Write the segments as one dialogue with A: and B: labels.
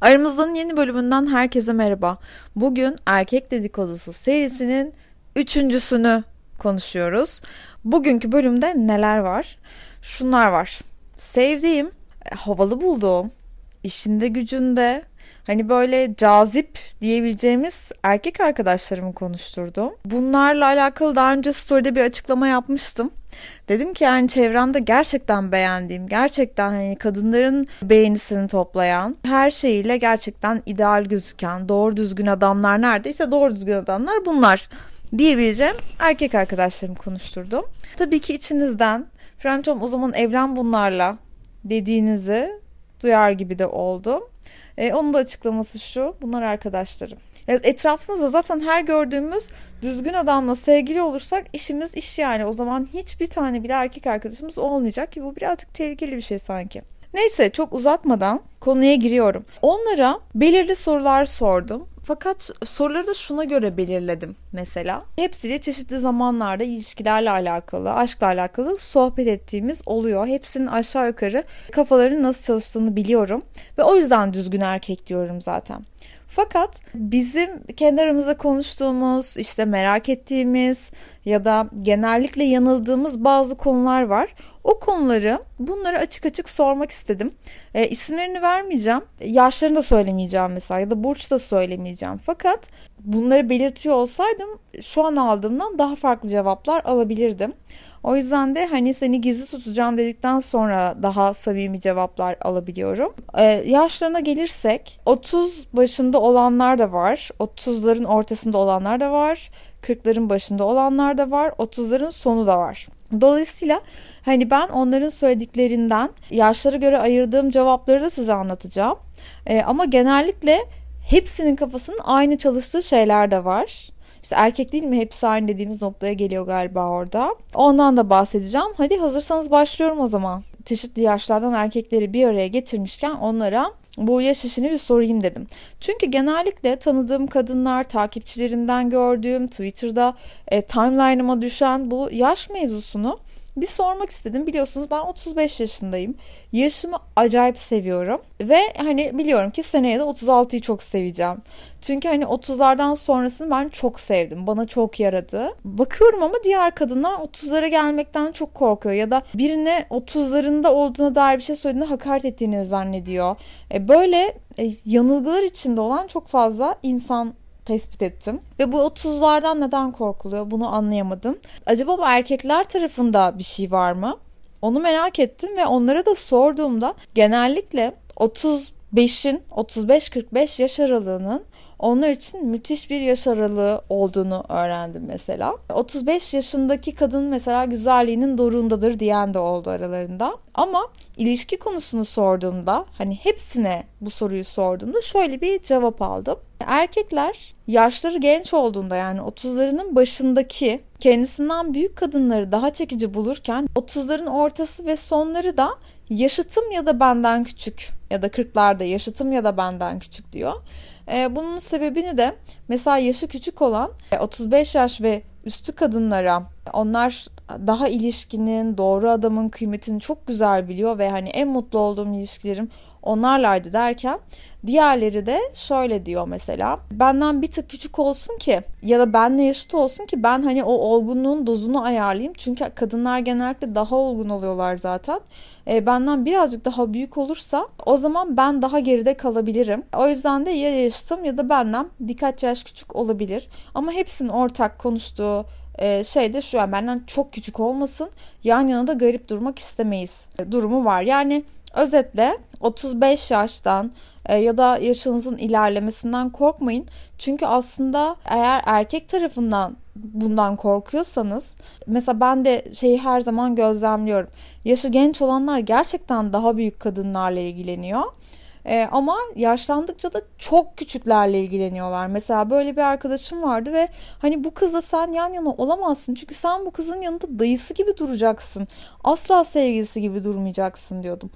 A: Aramızdan yeni bölümünden herkese merhaba. Bugün Erkek Dedikodusu serisinin üçüncüsünü konuşuyoruz. Bugünkü bölümde neler var? Şunlar var. Sevdiğim, e, havalı bulduğum, işinde gücünde, hani böyle cazip diyebileceğimiz erkek arkadaşlarımı konuşturdum. Bunlarla alakalı daha önce story'de bir açıklama yapmıştım. Dedim ki yani çevremde gerçekten beğendiğim, gerçekten hani kadınların beğenisini toplayan, her şeyiyle gerçekten ideal gözüken, doğru düzgün adamlar nerede? İşte doğru düzgün adamlar bunlar diyebileceğim erkek arkadaşlarımı konuşturdum. Tabii ki içinizden Françom o zaman evlen bunlarla dediğinizi duyar gibi de oldum. E, onun da açıklaması şu. Bunlar arkadaşlarım. Yani etrafımızda zaten her gördüğümüz düzgün adamla sevgili olursak işimiz iş yani. O zaman hiçbir tane bile erkek arkadaşımız olmayacak ki bu birazcık tehlikeli bir şey sanki. Neyse çok uzatmadan konuya giriyorum. Onlara belirli sorular sordum. Fakat soruları da şuna göre belirledim mesela. Hepsiyle çeşitli zamanlarda ilişkilerle alakalı, aşkla alakalı sohbet ettiğimiz oluyor. Hepsinin aşağı yukarı kafalarının nasıl çalıştığını biliyorum. Ve o yüzden düzgün erkek diyorum zaten. Fakat bizim kendi aramızda konuştuğumuz, işte merak ettiğimiz ya da genellikle yanıldığımız bazı konular var. O konuları bunları açık açık sormak istedim. E, isimlerini vermeyeceğim. Yaşlarını da söylemeyeceğim mesela ya da burç da söylemeyeceğim. Fakat bunları belirtiyor olsaydım şu an aldığımdan daha farklı cevaplar alabilirdim. O yüzden de hani seni gizli tutacağım dedikten sonra daha samimi cevaplar alabiliyorum. Ee, yaşlarına gelirsek 30 başında olanlar da var. 30'ların ortasında olanlar da var. 40'ların başında olanlar da var. 30'ların sonu da var. Dolayısıyla hani ben onların söylediklerinden yaşlara göre ayırdığım cevapları da size anlatacağım. Ee, ama genellikle hepsinin kafasının aynı çalıştığı şeyler de var. İşte erkek değil mi hepsi aynı dediğimiz noktaya geliyor galiba orada. Ondan da bahsedeceğim. Hadi hazırsanız başlıyorum o zaman. Çeşitli yaşlardan erkekleri bir araya getirmişken onlara bu yaş işini bir sorayım dedim. Çünkü genellikle tanıdığım kadınlar, takipçilerimden gördüğüm, Twitter'da e, timeline'ıma düşen bu yaş mevzusunu bir sormak istedim. Biliyorsunuz ben 35 yaşındayım. Yaşımı acayip seviyorum. Ve hani biliyorum ki seneye de 36'yı çok seveceğim. Çünkü hani 30'lardan sonrasını ben çok sevdim. Bana çok yaradı. Bakıyorum ama diğer kadınlar 30'lara gelmekten çok korkuyor. Ya da birine 30'larında olduğuna dair bir şey söylediğinde hakaret ettiğini zannediyor. E böyle e, yanılgılar içinde olan çok fazla insan tespit ettim. Ve bu 30'lardan neden korkuluyor bunu anlayamadım. Acaba bu erkekler tarafında bir şey var mı? Onu merak ettim ve onlara da sorduğumda genellikle 35'in 35-45 yaş aralığının onlar için müthiş bir yaş aralığı olduğunu öğrendim mesela. 35 yaşındaki kadın mesela güzelliğinin doruğundadır diyen de oldu aralarında. Ama ilişki konusunu sorduğumda hani hepsine bu soruyu sorduğumda şöyle bir cevap aldım. Erkekler yaşları genç olduğunda yani 30'larının başındaki kendisinden büyük kadınları daha çekici bulurken 30'ların ortası ve sonları da yaşıtım ya da benden küçük ya da 40'larda yaşıtım ya da benden küçük diyor. Ee, bunun sebebini de mesela yaşı küçük olan 35 e, yaş ve üstü kadınlara onlar daha ilişkinin doğru adamın kıymetini çok güzel biliyor ve hani en mutlu olduğum ilişkilerim onlarlaydı derken diğerleri de şöyle diyor mesela. Benden bir tık küçük olsun ki ya da benle yaşıt olsun ki ben hani o olgunluğun dozunu ayarlayayım. Çünkü kadınlar genellikle daha olgun oluyorlar zaten. E, benden birazcık daha büyük olursa o zaman ben daha geride kalabilirim. O yüzden de ya yaşıtım ya da benden birkaç yaş küçük olabilir. Ama hepsinin ortak konuştuğu e, şey de şu an benden çok küçük olmasın yan yana da garip durmak istemeyiz. durumu var. Yani Özetle 35 yaştan e, ya da yaşınızın ilerlemesinden korkmayın. Çünkü aslında eğer erkek tarafından bundan korkuyorsanız mesela ben de şeyi her zaman gözlemliyorum. Yaşı genç olanlar gerçekten daha büyük kadınlarla ilgileniyor. Ee, ama yaşlandıkça da çok küçüklerle ilgileniyorlar. Mesela böyle bir arkadaşım vardı ve hani bu kızla sen yan yana olamazsın. Çünkü sen bu kızın yanında dayısı gibi duracaksın. Asla sevgilisi gibi durmayacaksın diyordum.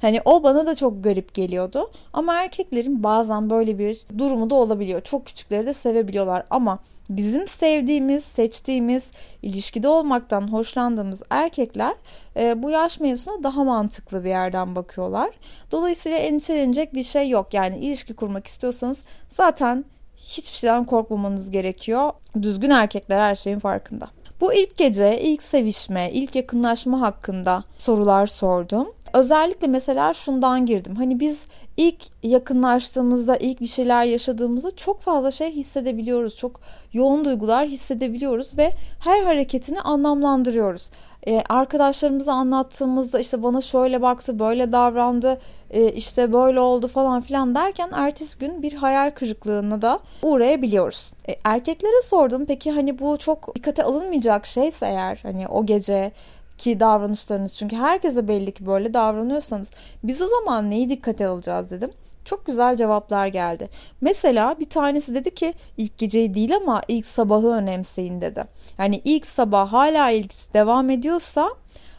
A: Hani o bana da çok garip geliyordu. Ama erkeklerin bazen böyle bir durumu da olabiliyor. Çok küçükleri de sevebiliyorlar ama bizim sevdiğimiz, seçtiğimiz, ilişkide olmaktan hoşlandığımız erkekler e, bu yaş mevzusuna daha mantıklı bir yerden bakıyorlar. Dolayısıyla endişelenecek bir şey yok. Yani ilişki kurmak istiyorsanız zaten hiçbir şeyden korkmamanız gerekiyor. Düzgün erkekler her şeyin farkında. Bu ilk gece, ilk sevişme, ilk yakınlaşma hakkında sorular sordum. Özellikle mesela şundan girdim. Hani biz ilk yakınlaştığımızda, ilk bir şeyler yaşadığımızda çok fazla şey hissedebiliyoruz. Çok yoğun duygular hissedebiliyoruz ve her hareketini anlamlandırıyoruz e, arkadaşlarımıza anlattığımızda işte bana şöyle baktı, böyle davrandı, e, işte böyle oldu falan filan derken ertesi gün bir hayal kırıklığına da uğrayabiliyoruz. E, erkeklere sordum peki hani bu çok dikkate alınmayacak şeyse eğer hani o gece ki davranışlarınız çünkü herkese belli ki böyle davranıyorsanız biz o zaman neyi dikkate alacağız dedim. Çok güzel cevaplar geldi. Mesela bir tanesi dedi ki ilk geceyi değil ama ilk sabahı önemseyin dedi. Yani ilk sabah hala ilk devam ediyorsa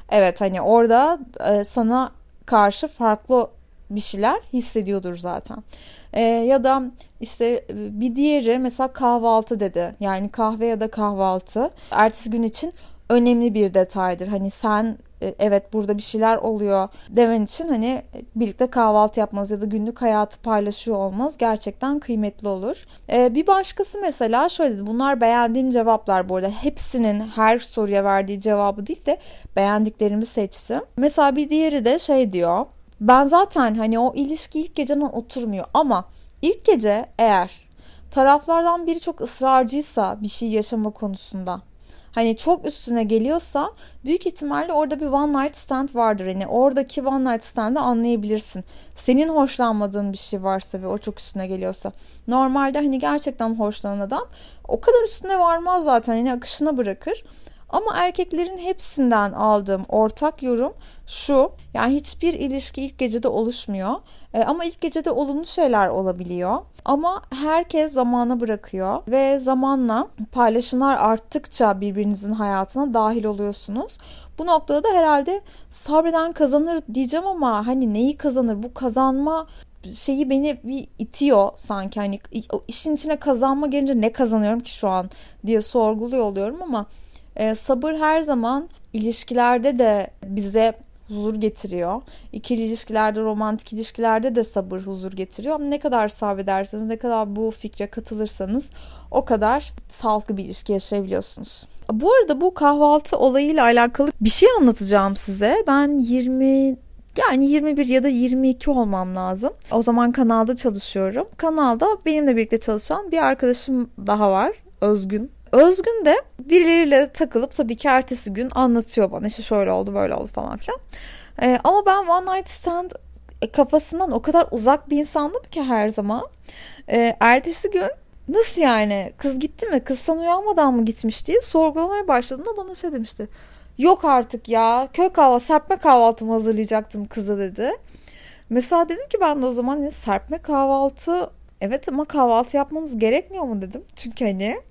A: evet hani orada e, sana karşı farklı bir şeyler hissediyordur zaten. E, ya da işte bir diğeri mesela kahvaltı dedi. Yani kahve ya da kahvaltı ertesi gün için önemli bir detaydır. Hani sen e, evet burada bir şeyler oluyor demen için hani birlikte kahvaltı yapmanız ya da günlük hayatı paylaşıyor olmaz gerçekten kıymetli olur. Ee, bir başkası mesela şöyle dedi bunlar beğendiğim cevaplar bu arada hepsinin her soruya verdiği cevabı değil de beğendiklerimi seçsin. Mesela bir diğeri de şey diyor ben zaten hani o ilişki ilk geceden oturmuyor ama ilk gece eğer taraflardan biri çok ısrarcıysa bir şey yaşama konusunda hani çok üstüne geliyorsa büyük ihtimalle orada bir one night stand vardır. Hani oradaki one night stand'ı anlayabilirsin. Senin hoşlanmadığın bir şey varsa ve o çok üstüne geliyorsa. Normalde hani gerçekten hoşlanan adam o kadar üstüne varmaz zaten. Hani akışına bırakır. Ama erkeklerin hepsinden aldığım ortak yorum şu. Yani hiçbir ilişki ilk gecede oluşmuyor. E, ama ilk gecede olumlu şeyler olabiliyor. Ama herkes zamana bırakıyor ve zamanla paylaşımlar arttıkça birbirinizin hayatına dahil oluyorsunuz. Bu noktada da herhalde sabreden kazanır diyeceğim ama hani neyi kazanır? Bu kazanma şeyi beni bir itiyor sanki hani işin içine kazanma gelince ne kazanıyorum ki şu an diye sorguluyor oluyorum ama e, sabır her zaman ilişkilerde de bize huzur getiriyor. İkili ilişkilerde, romantik ilişkilerde de sabır huzur getiriyor. Ama ne kadar sabrederseniz, ne kadar bu fikre katılırsanız o kadar sağlıklı bir ilişki yaşayabiliyorsunuz. Bu arada bu kahvaltı olayıyla alakalı bir şey anlatacağım size. Ben 20 yani 21 ya da 22 olmam lazım. O zaman kanalda çalışıyorum. Kanalda benimle birlikte çalışan bir arkadaşım daha var. Özgün Özgün de birileriyle takılıp tabii ki ertesi gün anlatıyor bana işte şöyle oldu böyle oldu falan filan. Ee, ama ben One Night Stand kafasından o kadar uzak bir insandım ki her zaman. Ee, ertesi gün nasıl yani kız gitti mi kız sana uyanmadan mı gitmiş diye sorgulamaya başladığımda bana şey demişti. Yok artık ya köy kahvaltı serpme kahvaltımı hazırlayacaktım kıza dedi. Mesela dedim ki ben de o zaman ne serpme kahvaltı evet ama kahvaltı yapmanız gerekmiyor mu dedim. Çünkü hani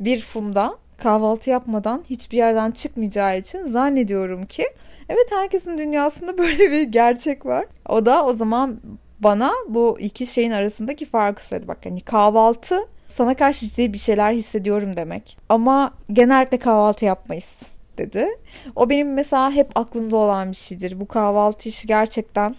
A: bir funda kahvaltı yapmadan hiçbir yerden çıkmayacağı için zannediyorum ki evet herkesin dünyasında böyle bir gerçek var. O da o zaman bana bu iki şeyin arasındaki farkı söyledi. Bak hani kahvaltı sana karşı ciddi bir şeyler hissediyorum demek. Ama genellikle kahvaltı yapmayız dedi. O benim mesela hep aklımda olan bir şeydir. Bu kahvaltı işi gerçekten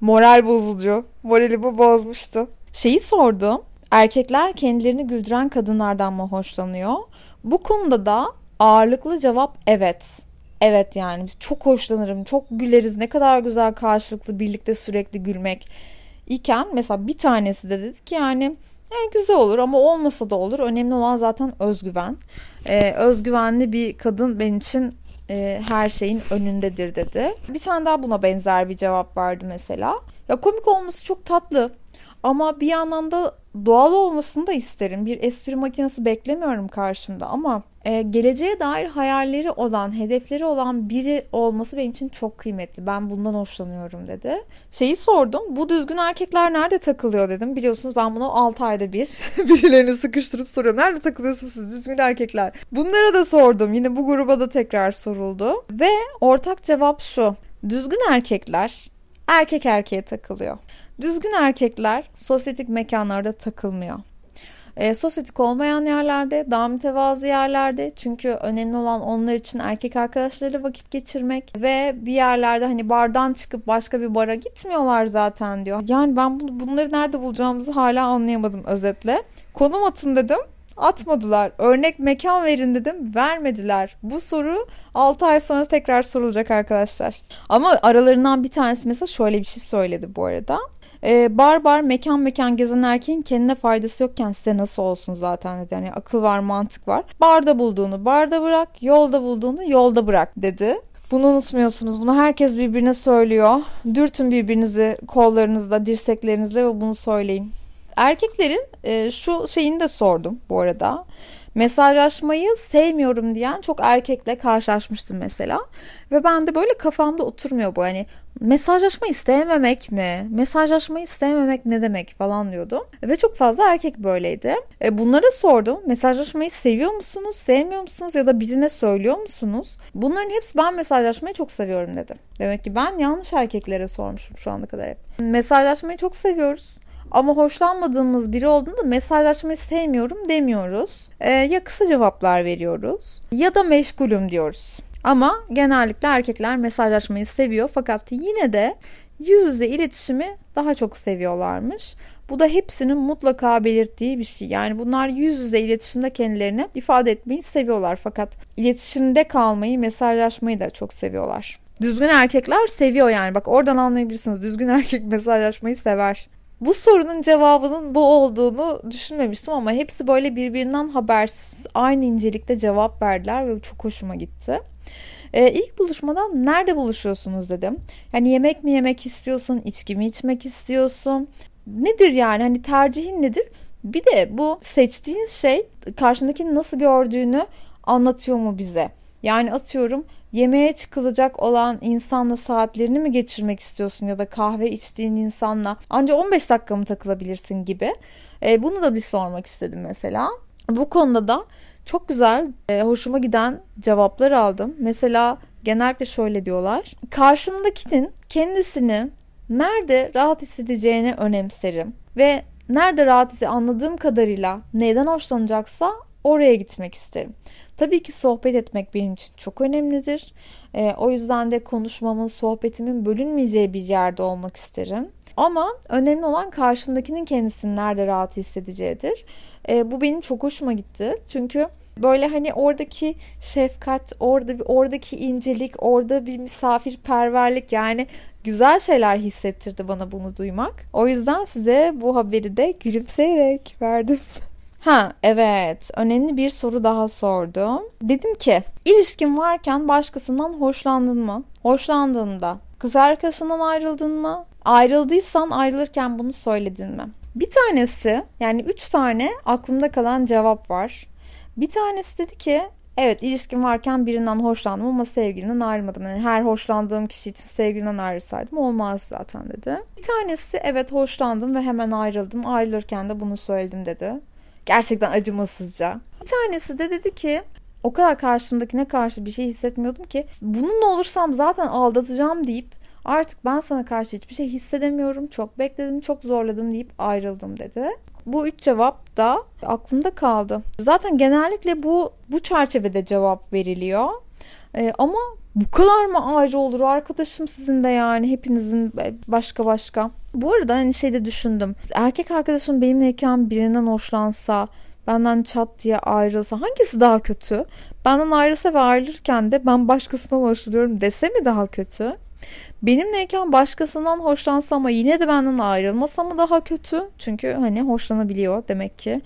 A: moral bozucu. Morali bu bozmuştu. Şeyi sordum. Erkekler kendilerini güldüren kadınlardan mı hoşlanıyor? Bu konuda da ağırlıklı cevap evet. Evet yani biz çok hoşlanırım, çok güleriz. Ne kadar güzel karşılıklı birlikte sürekli gülmek iken mesela bir tanesi de dedi ki yani e, güzel olur ama olmasa da olur. Önemli olan zaten özgüven. Ee, özgüvenli bir kadın benim için e, her şeyin önündedir dedi. Bir tane daha buna benzer bir cevap verdi mesela. Ya komik olması çok tatlı. Ama bir yandan da doğal olmasını da isterim. Bir espri makinesi beklemiyorum karşımda ama e, geleceğe dair hayalleri olan, hedefleri olan biri olması benim için çok kıymetli. Ben bundan hoşlanıyorum dedi. Şeyi sordum. Bu düzgün erkekler nerede takılıyor dedim. Biliyorsunuz ben bunu 6 ayda bir birilerini sıkıştırıp soruyorum. Nerede takılıyorsunuz siz düzgün erkekler? Bunlara da sordum. Yine bu gruba da tekrar soruldu. Ve ortak cevap şu. Düzgün erkekler erkek erkeğe takılıyor. Düzgün erkekler sosyetik mekanlarda takılmıyor. E, sosyetik olmayan yerlerde, daha mütevazı yerlerde çünkü önemli olan onlar için erkek arkadaşlarıyla vakit geçirmek ve bir yerlerde hani bardan çıkıp başka bir bara gitmiyorlar zaten diyor. Yani ben bunları nerede bulacağımızı hala anlayamadım özetle. Konum atın dedim atmadılar. Örnek mekan verin dedim vermediler. Bu soru 6 ay sonra tekrar sorulacak arkadaşlar. Ama aralarından bir tanesi mesela şöyle bir şey söyledi bu arada. Ee, bar bar mekan mekan gezen erkeğin kendine faydası yokken size nasıl olsun zaten dedi. Yani akıl var mantık var. Barda bulduğunu barda bırak yolda bulduğunu yolda bırak dedi. Bunu unutmuyorsunuz. Bunu herkes birbirine söylüyor. Dürtün birbirinizi kollarınızda, dirseklerinizle ve bunu söyleyin. Erkeklerin e, şu şeyini de sordum bu arada. Mesajlaşmayı sevmiyorum diyen çok erkekle karşılaşmıştım mesela. Ve ben de böyle kafamda oturmuyor bu. Hani mesajlaşmayı istememek mi? Mesajlaşmayı istememek ne demek falan diyordum. Ve çok fazla erkek böyleydi. E, bunlara sordum. Mesajlaşmayı seviyor musunuz? Sevmiyor musunuz? Ya da birine söylüyor musunuz? Bunların hepsi ben mesajlaşmayı çok seviyorum dedi. Demek ki ben yanlış erkeklere sormuşum şu ana kadar hep. Mesajlaşmayı çok seviyoruz. Ama hoşlanmadığımız biri olduğunda mesajlaşmayı sevmiyorum demiyoruz. Ee, ya kısa cevaplar veriyoruz ya da meşgulüm diyoruz. Ama genellikle erkekler mesajlaşmayı seviyor fakat yine de yüz yüze iletişimi daha çok seviyorlarmış. Bu da hepsinin mutlaka belirttiği bir şey. Yani bunlar yüz yüze iletişimde kendilerini ifade etmeyi seviyorlar fakat iletişimde kalmayı, mesajlaşmayı da çok seviyorlar. Düzgün erkekler seviyor yani. Bak oradan anlayabilirsiniz. Düzgün erkek mesajlaşmayı sever. Bu sorunun cevabının bu olduğunu düşünmemiştim ama hepsi böyle birbirinden habersiz aynı incelikte cevap verdiler ve çok hoşuma gitti. Ee, ilk buluşmadan nerede buluşuyorsunuz dedim. Yani yemek mi yemek istiyorsun, içki mi içmek istiyorsun? Nedir yani hani tercihin nedir? Bir de bu seçtiğin şey karşındakini nasıl gördüğünü anlatıyor mu bize? Yani atıyorum yemeğe çıkılacak olan insanla saatlerini mi geçirmek istiyorsun ya da kahve içtiğin insanla ancak 15 dakika mı takılabilirsin gibi. E, bunu da bir sormak istedim mesela. Bu konuda da çok güzel, e, hoşuma giden cevaplar aldım. Mesela genellikle şöyle diyorlar. Karşımdakinin kendisini nerede rahat hissedeceğini önemserim ve nerede rahat hisse anladığım kadarıyla neyden hoşlanacaksa oraya gitmek isterim. Tabii ki sohbet etmek benim için çok önemlidir. E, o yüzden de konuşmamın, sohbetimin bölünmeyeceği bir yerde olmak isterim. Ama önemli olan karşımdakinin kendisini nerede rahat hissedeceğidir. E, bu benim çok hoşuma gitti. Çünkü böyle hani oradaki şefkat, orada oradaki incelik, orada bir misafirperverlik yani güzel şeyler hissettirdi bana bunu duymak. O yüzden size bu haberi de gülümseyerek verdim. Ha evet önemli bir soru daha sordum. Dedim ki ilişkin varken başkasından hoşlandın mı? Hoşlandığında kız arkadaşından ayrıldın mı? Ayrıldıysan ayrılırken bunu söyledin mi? Bir tanesi yani üç tane aklımda kalan cevap var. Bir tanesi dedi ki evet ilişkin varken birinden hoşlandım ama sevgilimden ayrılmadım. Yani her hoşlandığım kişi için sevgilimden ayrılsaydım olmaz zaten dedi. Bir tanesi evet hoşlandım ve hemen ayrıldım. Ayrılırken de bunu söyledim dedi. Gerçekten acımasızca. Bir tanesi de dedi ki o kadar karşımdakine karşı bir şey hissetmiyordum ki bununla olursam zaten aldatacağım deyip artık ben sana karşı hiçbir şey hissedemiyorum. Çok bekledim, çok zorladım deyip ayrıldım dedi. Bu üç cevap da aklımda kaldı. Zaten genellikle bu bu çerçevede cevap veriliyor. Ee, ama bu kadar mı ayrı olur arkadaşım sizin de yani hepinizin başka başka. Bu arada hani şeyde düşündüm. Erkek arkadaşım benimleyken birinden hoşlansa benden çat diye ayrılsa hangisi daha kötü? Benden ayrılsa ve ayrılırken de ben başkasından hoşlanıyorum dese mi daha kötü? Benimleyken başkasından hoşlansa ama yine de benden ayrılmasa mı daha kötü? Çünkü hani hoşlanabiliyor demek ki.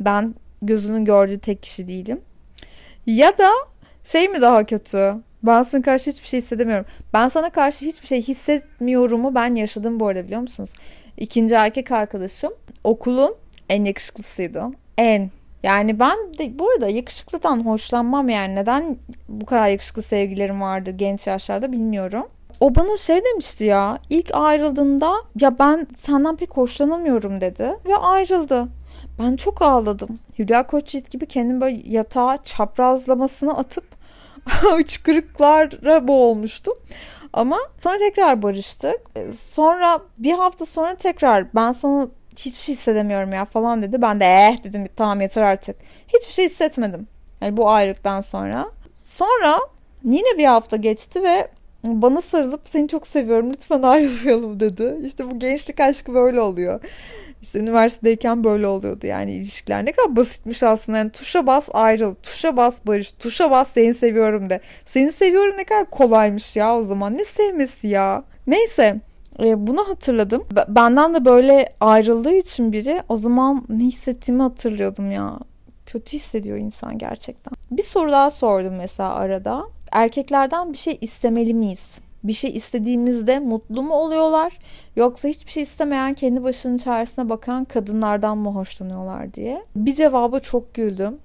A: Ben gözünün gördüğü tek kişi değilim. Ya da şey mi daha kötü? Ben sana karşı hiçbir şey hissedemiyorum. Ben sana karşı hiçbir şey hissetmiyorumu ben yaşadım bu arada biliyor musunuz? İkinci erkek arkadaşım okulun en yakışıklısıydı. En. Yani ben de bu arada yakışıklıdan hoşlanmam yani. Neden bu kadar yakışıklı sevgilerim vardı genç yaşlarda bilmiyorum. O bana şey demişti ya ilk ayrıldığında ya ben senden pek hoşlanamıyorum dedi ve ayrıldı. Ben çok ağladım. Hülya Koçyiğit gibi kendimi böyle yatağa çaprazlamasına atıp kırıklara boğulmuştum. Ama sonra tekrar barıştık. E, sonra bir hafta sonra tekrar ben sana hiçbir şey hissedemiyorum ya falan dedi. Ben de eh dedim tamam yeter artık. Hiçbir şey hissetmedim. Yani bu ayrılıktan sonra. Sonra yine bir hafta geçti ve bana sarılıp seni çok seviyorum lütfen ayrılalım dedi. İşte bu gençlik aşkı böyle oluyor. İşte üniversitedeyken böyle oluyordu yani ilişkiler. Ne kadar basitmiş aslında. Yani tuşa bas ayrıl, tuşa bas barış, tuşa bas seni seviyorum de. Seni seviyorum ne kadar kolaymış ya o zaman. Ne sevmesi ya. Neyse e, bunu hatırladım. Benden de böyle ayrıldığı için biri o zaman ne hissettiğimi hatırlıyordum ya. Kötü hissediyor insan gerçekten. Bir soru daha sordum mesela arada. Erkeklerden bir şey istemeli miyiz? Bir şey istediğimizde mutlu mu oluyorlar yoksa hiçbir şey istemeyen kendi başının çaresine bakan kadınlardan mı hoşlanıyorlar diye. Bir cevaba çok güldüm.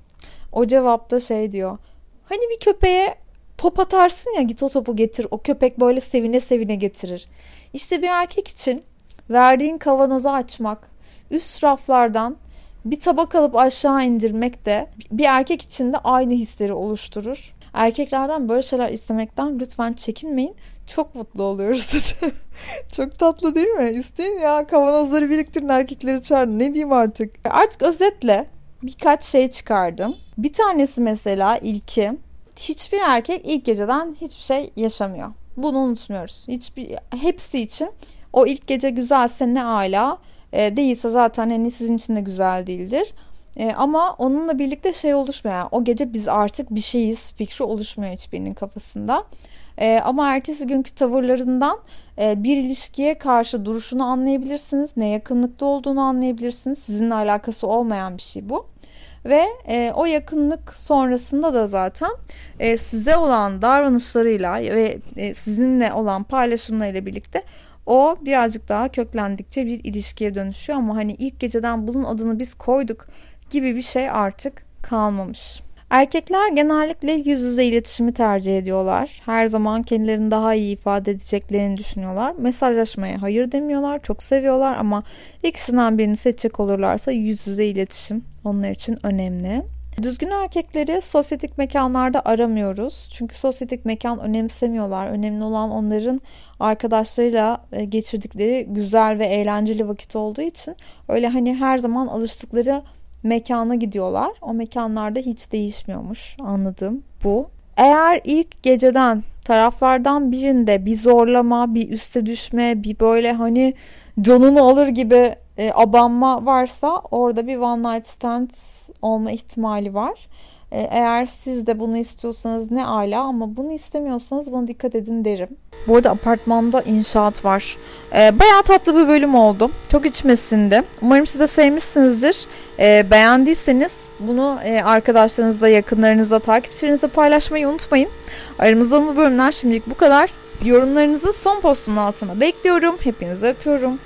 A: O cevapta şey diyor. Hani bir köpeğe top atarsın ya git o topu getir. O köpek böyle sevine sevine getirir. İşte bir erkek için verdiğin kavanozu açmak, üst raflardan bir tabak alıp aşağı indirmek de bir erkek için de aynı hisleri oluşturur. Erkeklerden böyle şeyler istemekten lütfen çekinmeyin. Çok mutlu oluyoruz. Çok tatlı değil mi? İsteyin ya kavanozları biriktirin erkekleri çağırın. Ne diyeyim artık? Artık özetle birkaç şey çıkardım. Bir tanesi mesela ilki hiçbir erkek ilk geceden hiçbir şey yaşamıyor. Bunu unutmuyoruz. Hiçbir hepsi için o ilk gece güzelse ne ala e, değilse zaten hani sizin için de güzel değildir. E, ama onunla birlikte şey oluşmuyor. Yani o gece biz artık bir şeyiz fikri oluşmuyor hiçbirinin kafasında. E, ama ertesi günkü tavırlarından e, bir ilişkiye karşı duruşunu anlayabilirsiniz. Ne yakınlıkta olduğunu anlayabilirsiniz. Sizinle alakası olmayan bir şey bu. Ve e, o yakınlık sonrasında da zaten e, size olan davranışlarıyla ve e, sizinle olan paylaşımlarıyla birlikte o birazcık daha köklendikçe bir ilişkiye dönüşüyor ama hani ilk geceden bunun adını biz koyduk gibi bir şey artık kalmamış. Erkekler genellikle yüz yüze iletişimi tercih ediyorlar. Her zaman kendilerini daha iyi ifade edeceklerini düşünüyorlar. Mesajlaşmaya hayır demiyorlar, çok seviyorlar ama ikisinden birini seçecek olurlarsa yüz yüze iletişim onlar için önemli. Düzgün erkekleri sosyetik mekanlarda aramıyoruz. Çünkü sosyetik mekan önemsemiyorlar. Önemli olan onların arkadaşlarıyla e, geçirdikleri güzel ve eğlenceli vakit olduğu için öyle hani her zaman alıştıkları mekana gidiyorlar. O mekanlarda hiç değişmiyormuş anladım bu. Eğer ilk geceden taraflardan birinde bir zorlama, bir üste düşme, bir böyle hani canını alır gibi e, abanma varsa orada bir one night stand olma ihtimali var. E, eğer siz de bunu istiyorsanız ne ala ama bunu istemiyorsanız buna dikkat edin derim. Bu arada apartmanda inşaat var. E, bayağı tatlı bir bölüm oldu. Çok içmesinde. Umarım siz de sevmişsinizdir. E, beğendiyseniz bunu e, arkadaşlarınızla, yakınlarınızla, takipçilerinizle paylaşmayı unutmayın. Aramızda bu bölümler şimdilik bu kadar. Yorumlarınızı son postumun altına bekliyorum. Hepinizi öpüyorum.